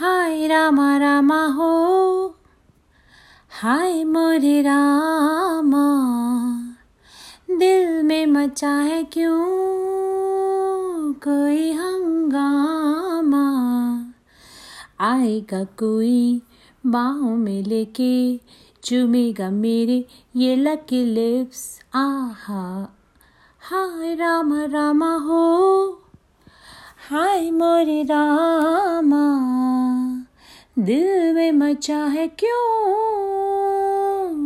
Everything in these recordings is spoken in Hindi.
हाय रामा रामा हो। हाय मोरे रामा। दिल में मचा है क्यों कोई हंगामा? आएगा कोई बाहों में लेके, चुमेगा मेरे ये लकी लिप्स आहा। हाय रामा रामा हो। हाय मोरे रामा। दिल में मचा है क्यों?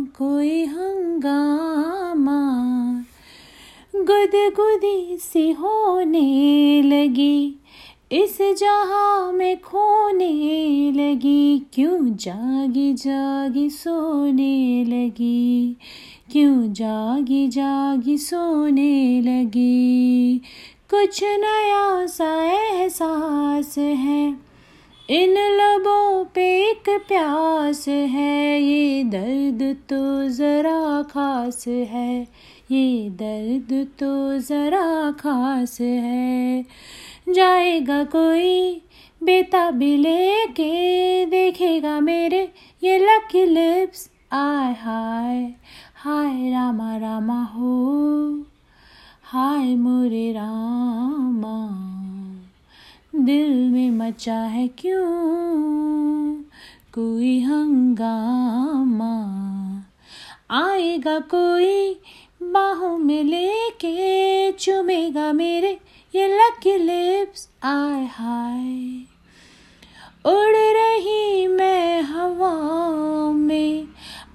कोई हंगामा। गुद गुदी सी होने लगी, इस जहाँ में खोने लगी, क्यों जागी जागी सोने लगी? क्यों जागी जागी सोने लगी? कुछ नया सा एहसास है। इन लबों पे एक प्यास है, ये दर्द तो ज़रा खास है, ये दर्द तो ज़रा खास है। जाएगा कोई बेताबी लेके, देखेगा मेरे ये लकी लिप्स आय हाय हाय रामा रामा हो, हाय मोरे रामा दिल में मचा है क्यों? कोई हंगामा आएगा कोई बाहों में लेके, चुमेगा मेरे ये लकी लिप्स आय हाय। उड़ रही मैं हवा में,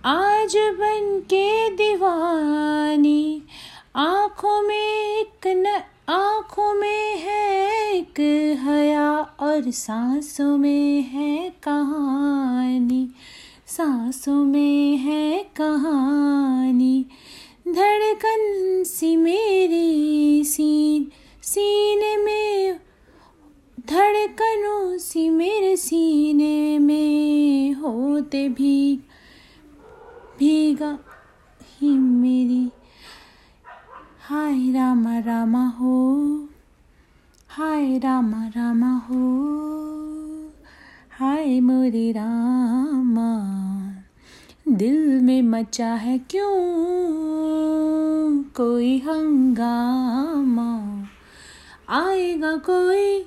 आज बन के दीवानी। आँखों में एक न, आँखों में है एक हया और सांसों में है कहानी, सांसों में है कहानी। धड़कन सी मेरी सीन, सीने में, धड़कनों सी मेरे सीने में होते भीग, भीगा ही मेरी। हाय रामा रामा हो। हाय रामा रामा हो। हाय मोरे रामा। दिल में मचा है क्यों? कोई हंगामा। आएगा कोई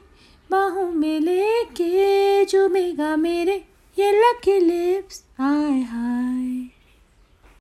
बाहों में लेके, चुमेगा मेरे ये लकी लिप्स हाय हाय।